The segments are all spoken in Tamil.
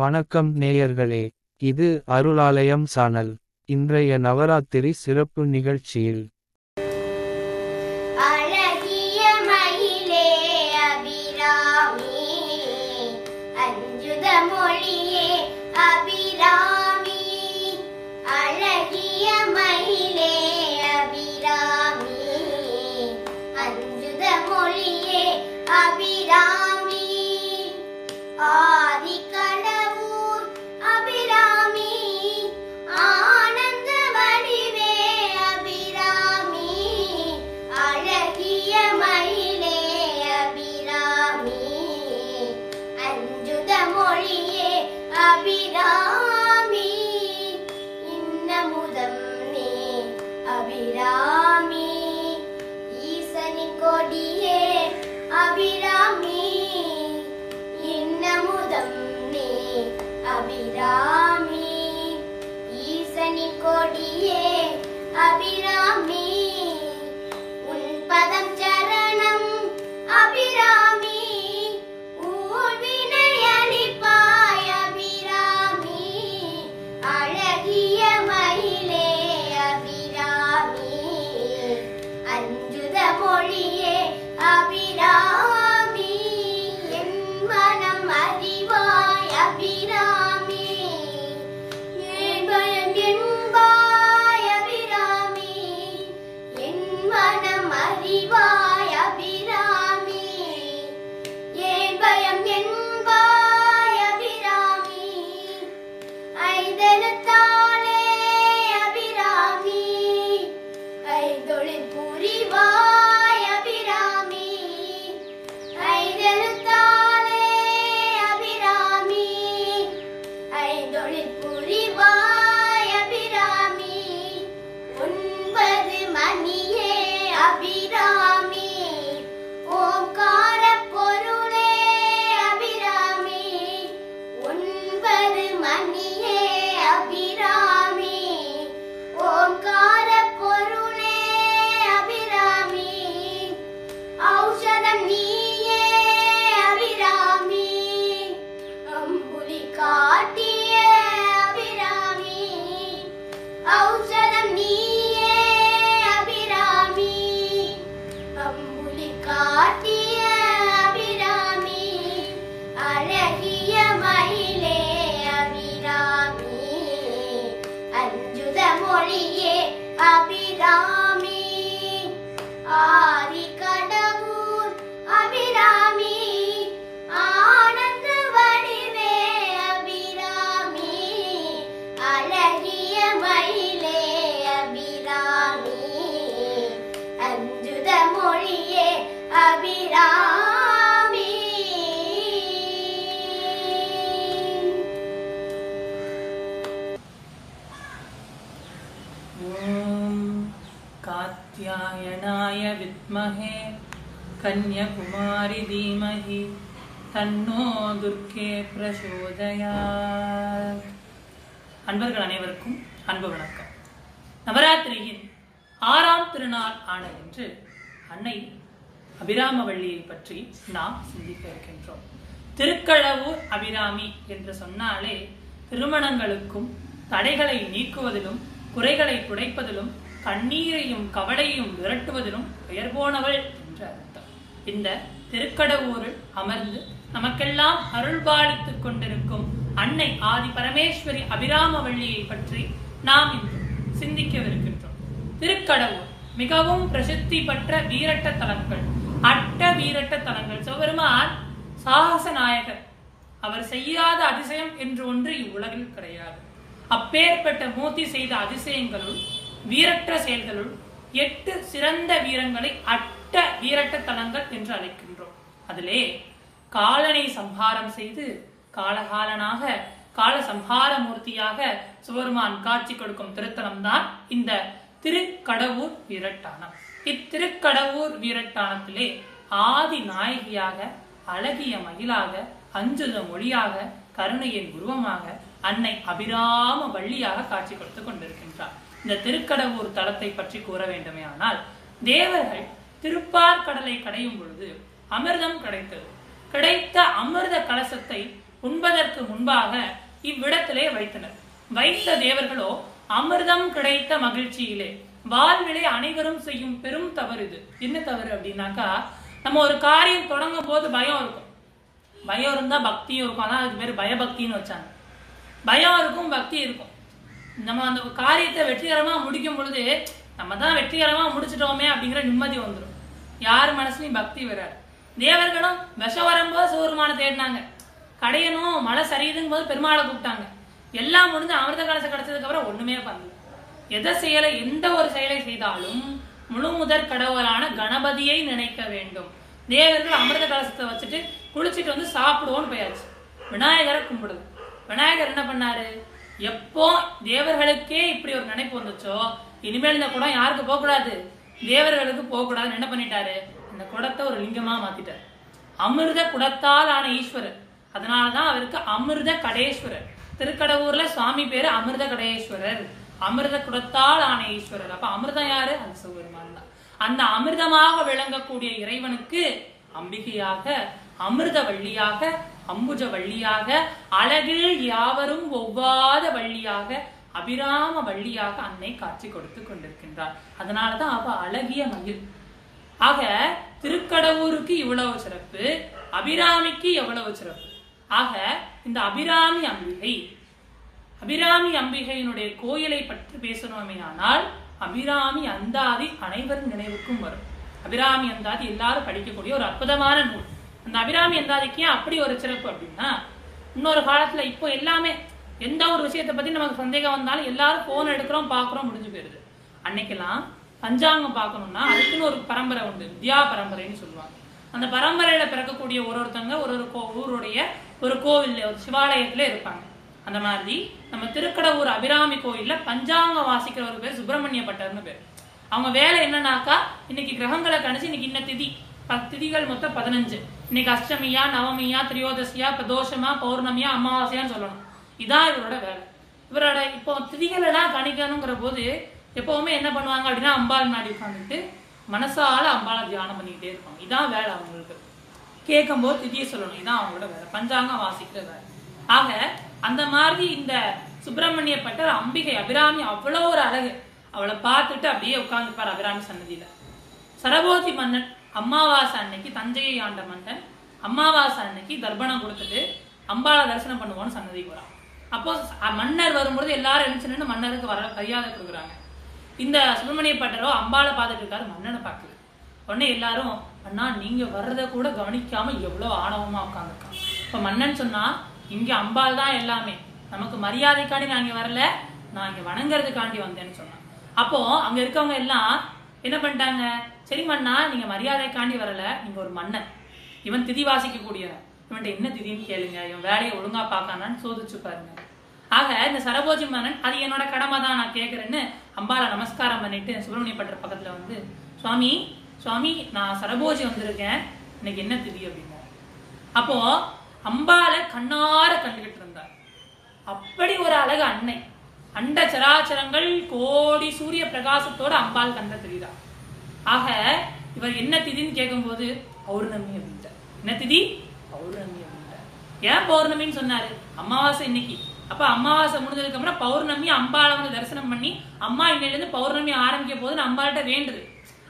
வணக்கம் நேயர்களே இது அருளாலயம் சானல். இன்றைய நவராத்திரி சிறப்பு நிகழ்ச்சியில் कन्याकुमारि धीमहि தன்னோ துர்க்கே பிரசோதயாத் அன்பர்கள் அனைவருக்கும் அன்பு வணக்கம் நவராத்திரியின் ஆறாம் திருநாள் ஆன இன்று அன்னை அபிராமவள்ளியை பற்றி நாம் சிந்திக்க இருக்கின்றோம் திருக்கழவூர் அபிராமி என்று சொன்னாலே திருமணங்களுக்கும் தடைகளை நீக்குவதிலும் குறைகளை துடைப்பதிலும் கண்ணீரையும் கவலையும் விரட்டுவதிலும் பெயர் போனவள் என்று அர்த்தம் இந்த திருக்கடவுரில் அமர்ந்து நமக்கெல்லாம் அருள்பாலித்துக் கொண்டிருக்கும் அன்னை ஆதி பரமேஸ்வரி அபிராமவள்ளியை பற்றி நாம் இன்று சிந்திக்கவிருக்கின்றோம். திருக்கடவுர் மிகவும் பிரசித்தி பெற்ற வீரட்ட தலங்கள் அட்ட வீரட்ட தலங்கள். சிவபெருமான் சாகச நாயகர். அவர் செய்யாத அதிசயம் என்று ஒன்று இவ்வுலகில் கிடையாது. அப்பேற்பட்ட மூர்த்தி செய்த அதிசயங்களுள் வீரற்ற செயல்களுள் எட்டு சிறந்த வீரங்களை அட்ட வீரட்ட வீரட்டத்தனங்கள் என்று அழைக்கின்றோம். அதிலே காலனை சம்ஹாரம் செய்து காலகாலனாக கால சம்ஹார மூர்த்தியாக சிவருமான் காட்சி கொடுக்கும் திருத்தலம் தான் இந்த திருக்கடவூர் வீரட்டானம். இத்திருக்கடவூர் வீரட்டானத்திலே ஆதி நாயகியாக அழகிய மயிலாக அஞ்சுத மொழியாக கருணையின் உருவமாக அன்னை அபிராம வள்ளியாக காட்சி கொடுத்து கொண்டிருக்கின்றார். இந்த திருக்கடவூர் தலத்தை பற்றி கூற வேண்டுமே ஆனால் தேவர்கள் திருப்பார் கடலை கடையும் பொழுது அமிர்தம் கிடைத்தது. கிடைத்த அமிர்த கலசத்தை உண்பதற்கு முன்பாக இவ்விடத்திலே வைத்தனர். வைத்த தேவர்களோ அமிர்தம் கிடைத்த மகிழ்ச்சியிலே. வாழ்விலே அனைவரும் செய்யும் பெரும் தவறு இது. என்ன தவறு அப்படின்னாக்கா நம்ம ஒரு காரியம் தொடங்கும் போது பயம் இருக்கும். பயம் இருந்தா பக்தியும் இருக்கும். ஆனால் அதுக்கு பேர் பயபக்தின்னு வச்சாங்க. பயம் இருக்கும் பக்தி இருக்கும். நம்ம அந்த காரியத்தை வெற்றிகரமா முடிக்கும் பொழுது நம்ம தான் வெற்றிகரமா முடிச்சிட்டோமே அப்படிங்கிற நிம்மதி வந்துடும் யார் மனசுலையும் பக்தி வராது. தேவர்களும் விஷம் வரும்போது சிவருமான தேடினாங்க. கடையணும் மழை சரியுதுங்கும் போது பெருமாளை கூப்பிட்டாங்க. எல்லாம் முடிஞ்சு அமிர்த கலசம் கிடைச்சதுக்கு அப்புறம் ஒண்ணுமே பண்ணல. எதை செயலை எந்த ஒரு செயலை செய்தாலும் முழு முதற் கடவுளான கணபதியை நினைக்க வேண்டும். தேவர்கள் அமிர்த கலசத்தை வச்சுட்டு குளிச்சுட்டு வந்து சாப்பிடுவோம்னு போயாச்சு. விநாயகரை கும்பிடுது. விநாயகர் என்ன பண்ணாரு? எப்போ தேவர்களுக்கே இப்படி ஒரு நினைப்பு வந்துச்சோ இனிமேல் இந்த குடம் யாருக்கு போகக்கூடாது. தேவர்களுக்கு போகக்கூடாதுன்னு என்ன பண்ணிட்டாரு? இந்த குடத்தை ஒரு லிங்கமா மாத்திட்டாரு. அமிர்த குடத்தால் ஆன ஈஸ்வரர். அதனாலதான் அவருக்கு அமிர்த கடேஸ்வரர். திருக்கடவுர்ல சுவாமி பேரு அமிர்த கடேஸ்வரர். அமிர்த குடத்தால் ஆன ஈஸ்வரர். அப்ப அமிர்தம் யாரு? அந்த சிவபெருமான் தான். அந்த அமிர்தமாக விளங்கக்கூடிய இறைவனுக்கு அம்பிகையாக அமிர்த வள்ளியாக அம்புஜ வள்ளியாக அழகில் யாவரும் ஒவ்வாத வள்ளியாக அபிராம வள்ளியாக அன்னை காட்சி கொடுத்து கொண்டிருக்கின்றார். அதனாலதான் அவ அழகிய மயில். ஆக திருக்கடவுருக்கு இவ்வளவு சிறப்பு அபிராமிக்கு எவ்வளவு சிறப்பு? ஆக இந்த அபிராமி அம்பிகை அபிராமி அம்பிகையினுடைய கோயிலை பற்றி பேசணுமே ஆனால் அபிராமி அந்தாதி அனைவரின் நினைவுக்கும் வரும். அபிராமி அந்தாதி எல்லாரும் படிக்கக்கூடிய ஒரு அற்புதமான நூல். அந்த அபிராமி அந்தாதிக்கு ஏன் அப்படி ஒரு சிறப்பு அப்படின்னா இன்னொரு காலத்துல இப்போ எல்லாமே எந்த ஒரு விஷயத்தை பத்தி நமக்கு சந்தேகம் வந்தாலும் எல்லாரும் போன் எடுக்கிறோம் பாக்குறோம் முடிஞ்சு போயிருது. அன்னைக்கெல்லாம் பஞ்சாங்கம் பார்க்கணும்னா அதுக்குன்னு ஒரு பரம்பரை உண்டு. வித்யா பரம்பரைன்னு சொல்லுவாங்க. அந்த பரம்பரையில பிறக்கக்கூடிய ஒரு ஒருத்தவங்க ஒரு ஒரு கோ- ஊருடைய ஒரு கோவில்ல ஒரு சிவாலயத்துல இருப்பாங்க. அந்த மாதிரி நம்ம திருக்கடவுர் அபிராமி கோயில்ல பஞ்சாங்கம் வாசிக்கிற ஒரு பேர் சுப்பிரமணிய பட்டர்னு பேர். அவங்க வேலை என்னன்னாக்கா இன்னைக்கு கிரகங்களை கணிச்சு இன்னைக்கு இன்ன திதி. திதிகள் மொத்தம் பதினஞ்சு. இன்னைக்கு அஷ்டமியா நவமியா திரியோதசியா பிரதோஷமா பௌர்ணமியா அமாவாசையான்னு சொல்லணும். இதான் இவரோட வேலை. இவரோட இப்போ திதிகள் எல்லாம் கணிக்கணுங்கிற போது எப்பவுமே என்ன பண்ணுவாங்க அப்படின்னா அம்பாள் முன்னாடி உட்காந்துட்டு மனசால அம்பாளை தியானம் பண்ணிக்கிட்டே இருப்பாங்க. இதான் வேலை அவங்களுக்கு. கேட்கும்போது திதியை சொல்லணும். இதான் அவங்களோட வேலை. பஞ்சாங்கம் வாசிக்கிற வேலை. ஆக அந்த மாதிரி இந்த சுப்பிரமணிய பட்டர் அம்பிகை அபிராமி அவ்வளோ ஒரு அழகு. அவளை பார்த்துட்டு அப்படியே உட்காந்துப்பார் அபிராமி சன்னதியில. சரபோதி மன்னன் அம்மாவாசை அன்னைக்கு தஞ்சையை ஆண்ட மன்னன் அம்மாவாசை அன்னைக்கு தர்ப்பணம் கொடுத்துட்டு அம்பாளை தரிசனம் பண்ணுவோன்னு சன்னதி போறான். அப்போ மன்னர் வரும்பொழுது எல்லாரும் எழுந்து நின்று மன்னருக்கு வர மரியாதை கொடுக்குறாங்க. இந்த சுப்பிரமணிய பட்டரோ அம்பாளை பார்த்துட்டு இருக்காரு மன்னனை பார்க்குது உடனே எல்லாரும் அண்ணா நீங்க வர்றதை கூட கவனிக்காம எவ்வளோ ஆணவமா உட்காந்துருக்கான் இப்போ மன்னன் சொன்னா இங்க அம்பாள் தான் எல்லாமே. நமக்கு மரியாதைக்காண்டி நான் இங்கே வரல நான் இங்கே வணங்குறதுக்காண்டி வந்தேன்னு சொன்னான் அப்போ அங்கே இருக்கவங்க எல்லாம் என்ன பண்ணிட்டாங்க சரி மன்னா நீங்க மரியாதைக்காண்டி வரல நீங்க ஒரு மன்னன். இவன் திதி வாசிக்க கூடியவன் இவன்ட்ட என்ன திதின்னு கேளுங்க இவன் வேலையை ஒழுங்கா பார்க்கானான்னு சோதிச்சு பாருங்க. ஆக இந்த சரபோஜி மன்னன் அது என்னோட கடமை தான் நான் கேட்கறேன்னு அம்பாளை நமஸ்காரம் பண்ணிட்டு சுப்பிரமணிய பட்டர் பக்கத்துல வந்து சுவாமி சுவாமி நான் சரபோஜி வந்திருக்கேன். இன்னைக்கு என்ன திதி அப்படின்னா? அப்போ அம்பாளை கண்ணார கண்டுகிட்டு இருந்தார். அப்படி ஒரு அழகு அன்னை. அண்ட சராச்சரங்கள் கோடி சூரிய பிரகாசத்தோட அம்பாள் கண்ட தெரியுதா ஆக இவர் என்ன திதின்னு கேட்கும்போது பௌர்ணமி அப்படின்ட்டார். என்ன திதி? பௌர்ணமி அப்படின்ட்டார். ஏன் பௌர்ணமின்னு சொன்னாரு? அமாவாசை இன்னைக்கு. அப்ப அமாவாசை முடிஞ்சதுக்கு அப்புறம் பௌர்ணமி அம்பாளை வந்து தரிசனம் பண்ணி அம்மா இன்னையில இருந்து பௌர்ணமி ஆரம்பிக்க போதுன்னு அம்பாள்கிட்ட வேண்டுது.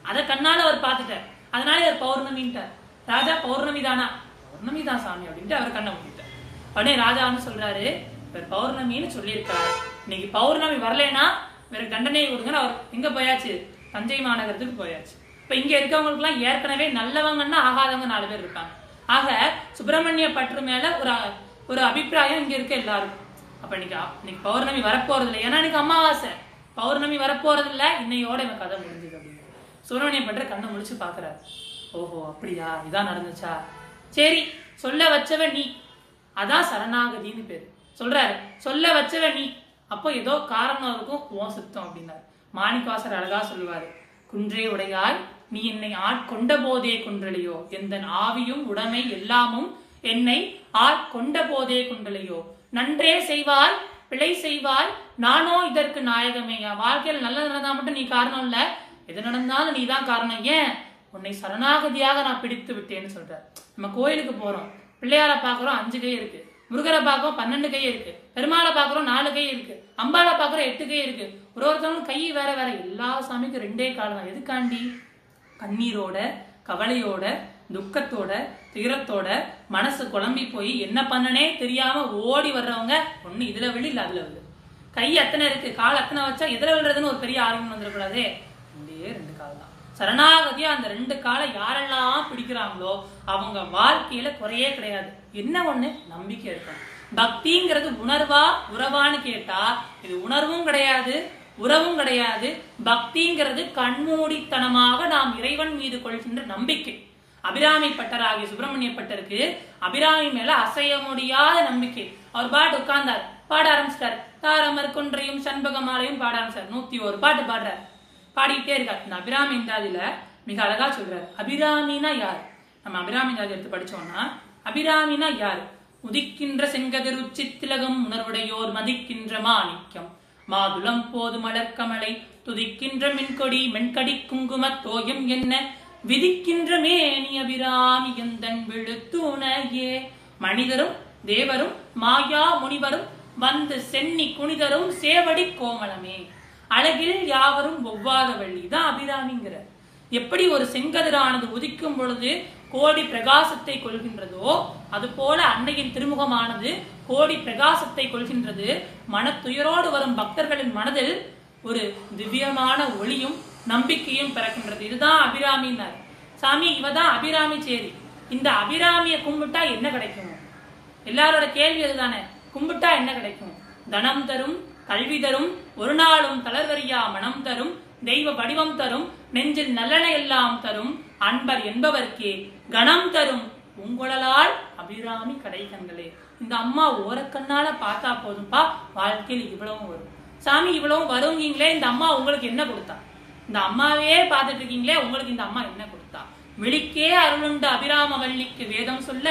அதை கண்ணால அவர் பார்த்துட்டார். அதனால அவர் பௌர்ணமின்ட்டார். ராஜா பௌர்ணமி தானா? பௌர்ணமி தான் சாமி அப்படின்ட்டு அவர் கண்ணை மூடிட்டார். உடனே ராஜா வந்து சொல்றாரு இவர் பௌர்ணமின்னு சொல்லியிருக்காரு. இன்னைக்கு பௌர்ணமி வரலைன்னா வேற தண்டனை கொடுங்கன்னு அவர் எங்க போயாச்சு? தஞ்சை மாநகரத்துக்கு போயாச்சு. இப்ப இங்க இருக்கவங்களுக்கு எல்லாம் ஏற்கனவே நல்லவங்கன்னா ஆகாதவங்க நாலு பேர் இருப்பாங்க ஆக சுப்பிரமணிய பற்று மேல ஒரு ஒரு அபிப்பிராயம் இங்க இருக்க எல்லாருக்கும். அப்ப இன்னைக்கு இன்னைக்கு பௌர்ணமி வரப்போறது இல்லை ஏன்னா இன்னைக்கு அமாவாசை. பௌர்ணமி வரப்போறது இல்லை இன்னையோட இவன் கதை முடிஞ்சது அப்படின்னு. சுப்பிரமணியம் பண்ற கண்ணை முழிச்சு பாக்குற ஓஹோ அப்படியா? இதான் நடந்துச்சா? சரி சொல்ல வச்சவ நீ. அதான் சரணாகதின்னு பேரு. சொல்றாரு சொல்ல வச்சவ நீ. அப்போ ஏதோ காரணம் இருக்கும். உன் சுத்தம் அப்படின்னாரு. மாணிக்கவாசர் அழகா சொல்லுவாரு. குன்றே உடையாய் நீ என்னை ஆட்கொண்ட போதே குன்றலையோ எந்த ஆவியும் உடைமை எல்லாமும் என்னை ஆட்கொண்ட போதே குன்றலையோ நன்றே செய்வாய் பிழை செய்வாய். நானோ இதற்கு நாயகமே. என் வாழ்க்கையில் நல்லது நடந்தா மட்டும் நீ காரணம் இல்ல. எது நடந்தாலும் நீ தான் காரணம். ஏன்? உன்னை சரணாகதியாக நான் பிடித்து விட்டேன்னு சொல்றார். நம்ம கோயிலுக்கு போறோம். பிள்ளையார பாக்குறோம் அஞ்சு கை இருக்கு. முருகரை பார்க்கறோம் பன்னெண்டு கை இருக்கு. பெருமாளை பாக்குறோம் நாலு கை இருக்கு. அம்பாளை பாக்குறோம் எட்டு கை இருக்கு. ஒரு ஒருத்தவங்களும் கை வேற வேற. எல்லா சாமிக்கும் ரெண்டே கால் தான். எதுக்காண்டி? கண்ணீரோட கவலையோட துக்கத்தோட துயரத்தோட மனசு குழம்பி போய் என்ன பண்ணனே தெரியாம ஓடி வர்றவங்க ஒண்ணு இதுல விழு இல்ல அதுல விழு. கை அத்தனை இருக்கு கால் அத்தனை வச்சா எதுல விழுறதுன்னு ஒரு பெரிய ஆர்வம் வந்துடக்கூடாது? ரெண்டே ரெண்டு கால் தான். சரணாகதியா அந்த ரெண்டு காலை யாரெல்லாம் பிடிக்கிறாங்களோ அவங்க வாழ்க்கையில குறையே கிடையாது. என்ன ஒண்ணு? நம்பிக்கை இருக்கணும். பக்திங்கிறது உணர்வா உறவான்னு கேட்டா இது உணர்வும் கிடையாது உறவும் கிடையாது. பக்திங்கிறது கண்மூடித்தனமாக நாம் இறைவன் மீது கொள்கின்ற நம்பிக்கை. அபிராமி பட்டர் ஆகிய சுப்பிரமணிய பட்டருக்கு அபிராமி மேல அசைய முடியாத நம்பிக்கை. அவர் பாட்டு உட்கார்ந்தார். பாட ஆரம்பிச்சிட்டார். தாரமர் குன்றையும் சண்பகமாலையும் பாட ஆரம்பிச்சார். நூத்தி ஒரு பாட்டு பாடுறார். பாடிக்கிட்டே இருக்கார். இந்த அபிராமி இந்தாதியில மிக அழகா சொல்றார். அபிராமினா யார்? நம்ம அபிராமி இந்தாதி எடுத்து படிச்சோம்னா அபிராமினா யார்? உதிக்கின்ற செங்கதிர் உச்சித்திலகம் உணர்வுடையோர் மதிக்கின்ற மாணிக்கம். மாதுளம் போது மலர்க்கமலை துதிக்கின்ற மின்கொடி மென்கடி குங்குமத் தோயம் என்ன? விதிக்கின்ற மேனி அபிராமி எந்தன் விழுத்துணையே. மனிதரும் தேவரும் மாயா முனிவரும் வந்து சென்னி குனிதரும் சேவடி கோமலமே அழகில் யாவரும் ஒவ்வாத வள்ளி தான் அபிராமிங்கிற. எப்படி ஒரு செங்கதிரானது உதிக்கும் பொழுது கோடி பிரகாசத்தை கொள்கின்றதோ அது போல அன்னையின் திருமுகமானது கோடி பிரகாசத்தை கொள்கின்றது. மனத்துயரோடு வரும் பக்தர்களின் மனதில் ஒரு திவ்யமான ஒளியும் நம்பிக்கையும் பிறக்கின்றது. இதுதான் அபிராமின்னார். சாமி இவதான் அபிராமி சேரி. இந்த அபிராமியை கும்பிட்டா என்ன கிடைக்கும்? எல்லாரோட கேள்வி அதுதானே. கும்பிட்டா என்ன கிடைக்கும்? தனம் தரும் கல்வி தரும் ஒரு நாளும் தளர்வரியா மனம் தரும் தெய்வ வடிவம் தரும் நெஞ்சில் நல்லன எல்லாம் தரும் அன்பர் என்பவர்க்கே கணம் தரும். உங்களால் அபிராமி கடைக்கண்களே. இந்த அம்மா ஓரக்கண்ணால பார்த்தா போதும்பா வாழ்க்கையில் இவ்வளவும் வரும். சாமி இவ்வளவும் வருங்கீங்களே இந்த அம்மா உங்களுக்கு என்ன கொடுத்தா? இந்த அம்மாவே பார்த்துட்டு இருக்கீங்களே உங்களுக்கு இந்த அம்மா என்ன கொடுத்தா? விழிக்கே அருளுண்டு அபிராம வள்ளிக்கு வேதம் சொல்ல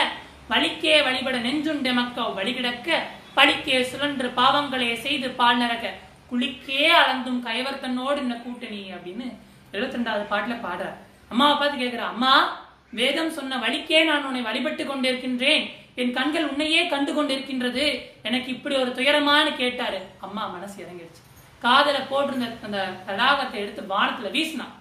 வலிக்கே வழிபட நெஞ்சுண்ட மக்கள் வழிகிடக்க பழிக்கே சுழன்று பாவங்களே செய்து பால் நரக குளிக்கே அளந்தும் கைவர்த்தனோடு இந்த என்ன கூட்டணி அப்படின்னு எழுபத்தி ரெண்டாவது பாட்டுல பாடுற அம்மாவை பார்த்து கேட்கிற அம்மா வேதம் சொன்ன வழிக்கே நான் உன்னை வழிபட்டு கொண்டிருக்கின்றேன். என் கண்கள் உன்னையே கண்டு கொண்டிருக்கின்றது. எனக்கு இப்படி ஒரு துயரமான்னு கேட்டாரு. அம்மா மனசு இறங்கிடுச்சு காதல போட்டிருந்த அந்த தடாகத்தை எடுத்து வானத்துல வீசினான்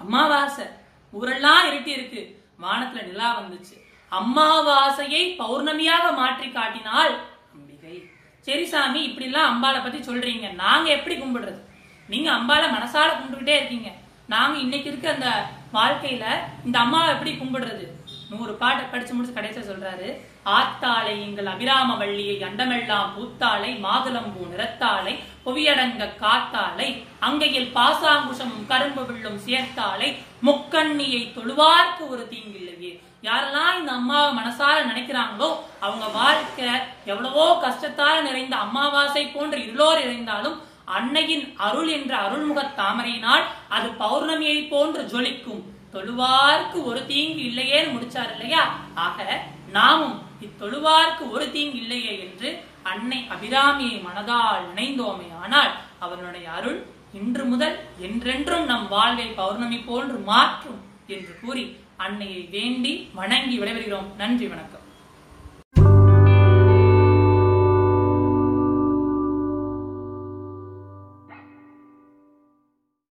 அமாவாசை ஊரெல்லாம் இருட்டி இருக்கு. வானத்துல நிலா வந்துச்சு. அமாவாசையை பௌர்ணமியாக மாற்றி காட்டினால் அம்பிகை. சரி சாமி இப்படி எல்லாம் அம்பாளை பத்தி சொல்றீங்க. நாங்க எப்படி கும்பிடுறது? நீங்க அம்பாளை மனசால கும்பிட்டுக்கிட்டே இருக்கீங்க. நாங்க இன்னைக்கு இருக்க அந்த வாழ்க்கையில இந்த அம்மாவை எப்படி கும்பிடுறது? நூறு பாட்டை படிச்சு முடிச்சு கடைசியா சொல்றாரு ஆத்தாளை எங்கள் அபிராம வள்ளியை அண்டமெல்லாம் பூத்தாளை மாதுளம்பூ நிறத்தாளை புவியடங்க காத்தாளை அங்கையில் பாசாங்குஷமும் கரும்பு வில்லும் சேர்த்தாளை முக்கண்ணியை தொழுவார்க்கு ஒரு தீங்கில்லையே யாரெல்லாம் இந்த அம்மாவை மனசார நினைக்கிறாங்களோ அவங்க வாழ்க்கை எவ்வளவோ கஷ்டத்தால நிறைந்த அமாவாசை போன்ற இருளோர் இறைந்தாலும் அன்னையின் அருள் என்ற அருள்முகத் தாமரையினால் அது பௌர்ணமியை போன்று ஜொலிக்கும். தொழுவார்க்கு ஒரு தீங்கு இல்லையே முடிச்சார் இல்லையா? ஆக நாமும் இத்தொழுவார்க்கு ஒரு தீங்கு இல்லையே என்று அன்னை அபிராமியை மனதால் நினைந்தோமே ஆனால் அவனுடைய அருள் இன்று முதல் என்றென்றும் நம் வாழ்வை பௌர்ணமி போன்று மாற்றும் என்று கூறி அன்னையை வேண்டி வணங்கி விடைபெறுகிறோம். நன்றி வணக்கம்.